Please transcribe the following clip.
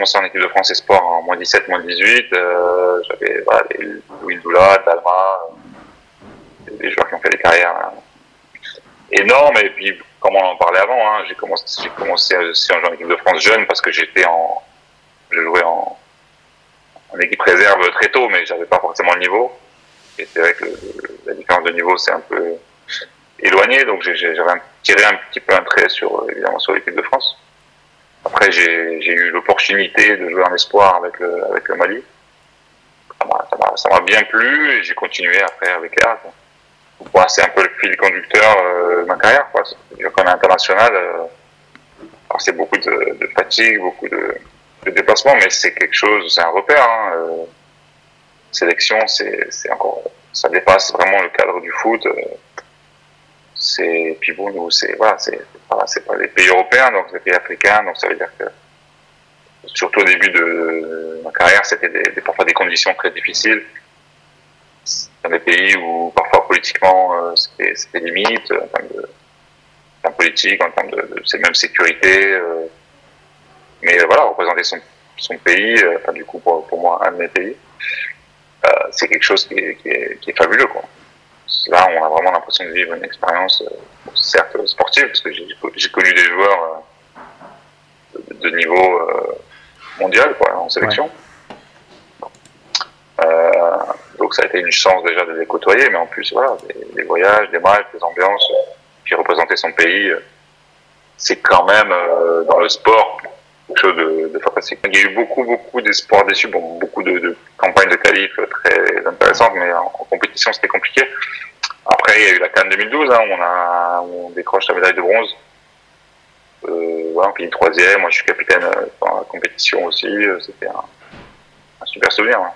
commencé en équipe de France Espoir en moins 17, moins 18. Euh, j'avais voilà, Louis Doula, Dalma, des joueurs qui ont fait des carrières énormes. Et puis, comme on en parlait avant, hein, j'ai commencé, j'ai aussi en équipe de France jeune parce que j'étais en, je jouais en, équipe réserve très tôt, mais j'avais pas forcément le niveau. Et c'est vrai que la différence de niveau c'est un peu éloigné, donc j'avais tiré un petit peu un trait sur évidemment sur l'équipe de France. Après, j'ai eu l'opportunité de jouer en espoir avec le, Mali. Ça m'a bien plu et j'ai continué après avec Air. c'est un peu le fil conducteur euh, de ma carrière. Quoi. Quand on est international, euh, c'est beaucoup de, de, fatigue, beaucoup de, de déplacements, mais c'est quelque chose, c'est un repère. Hein. Euh, sélection, c'est encore, ça dépasse vraiment le cadre du foot. C'est puis bon, nous, c'est voilà, c'est pas, pas les pays européens, donc les pays africains, donc ça veut dire que surtout au début de ma carrière, c'était des, parfois des conditions très difficiles dans des pays où parfois politiquement euh, c'était limite en termes de en termes politiques, en termes de, de même sécurité. Euh, mais voilà, représenter son, son pays, euh, enfin du coup pour, pour moi un de mes pays, euh, c'est quelque chose qui est, qui est, qui est fabuleux quoi. Là, on a vraiment l'impression de vivre une expérience, euh, certes sportive, parce que j'ai connu des joueurs euh, de, niveau euh, mondial, quoi, en sélection. donc ça a été une chance déjà de les côtoyer, mais en plus, voilà, des, voyages, des matchs, des ambiances, puis représenter son pays, c'est quand même dans le sport quelque chose de, fantastique. Il y a eu beaucoup, beaucoup d'espoirs déçus, bon, beaucoup de, campagnes de qualif très intéressantes, mais en, compétition c'était compliqué. Après, il y a eu la Cannes 2012, hein, où on, a, on décroche la médaille de bronze. Euh, voilà, on finit troisième. Moi, je suis capitaine euh, dans la compétition aussi. Euh, c'était un, un, super souvenir. Hein.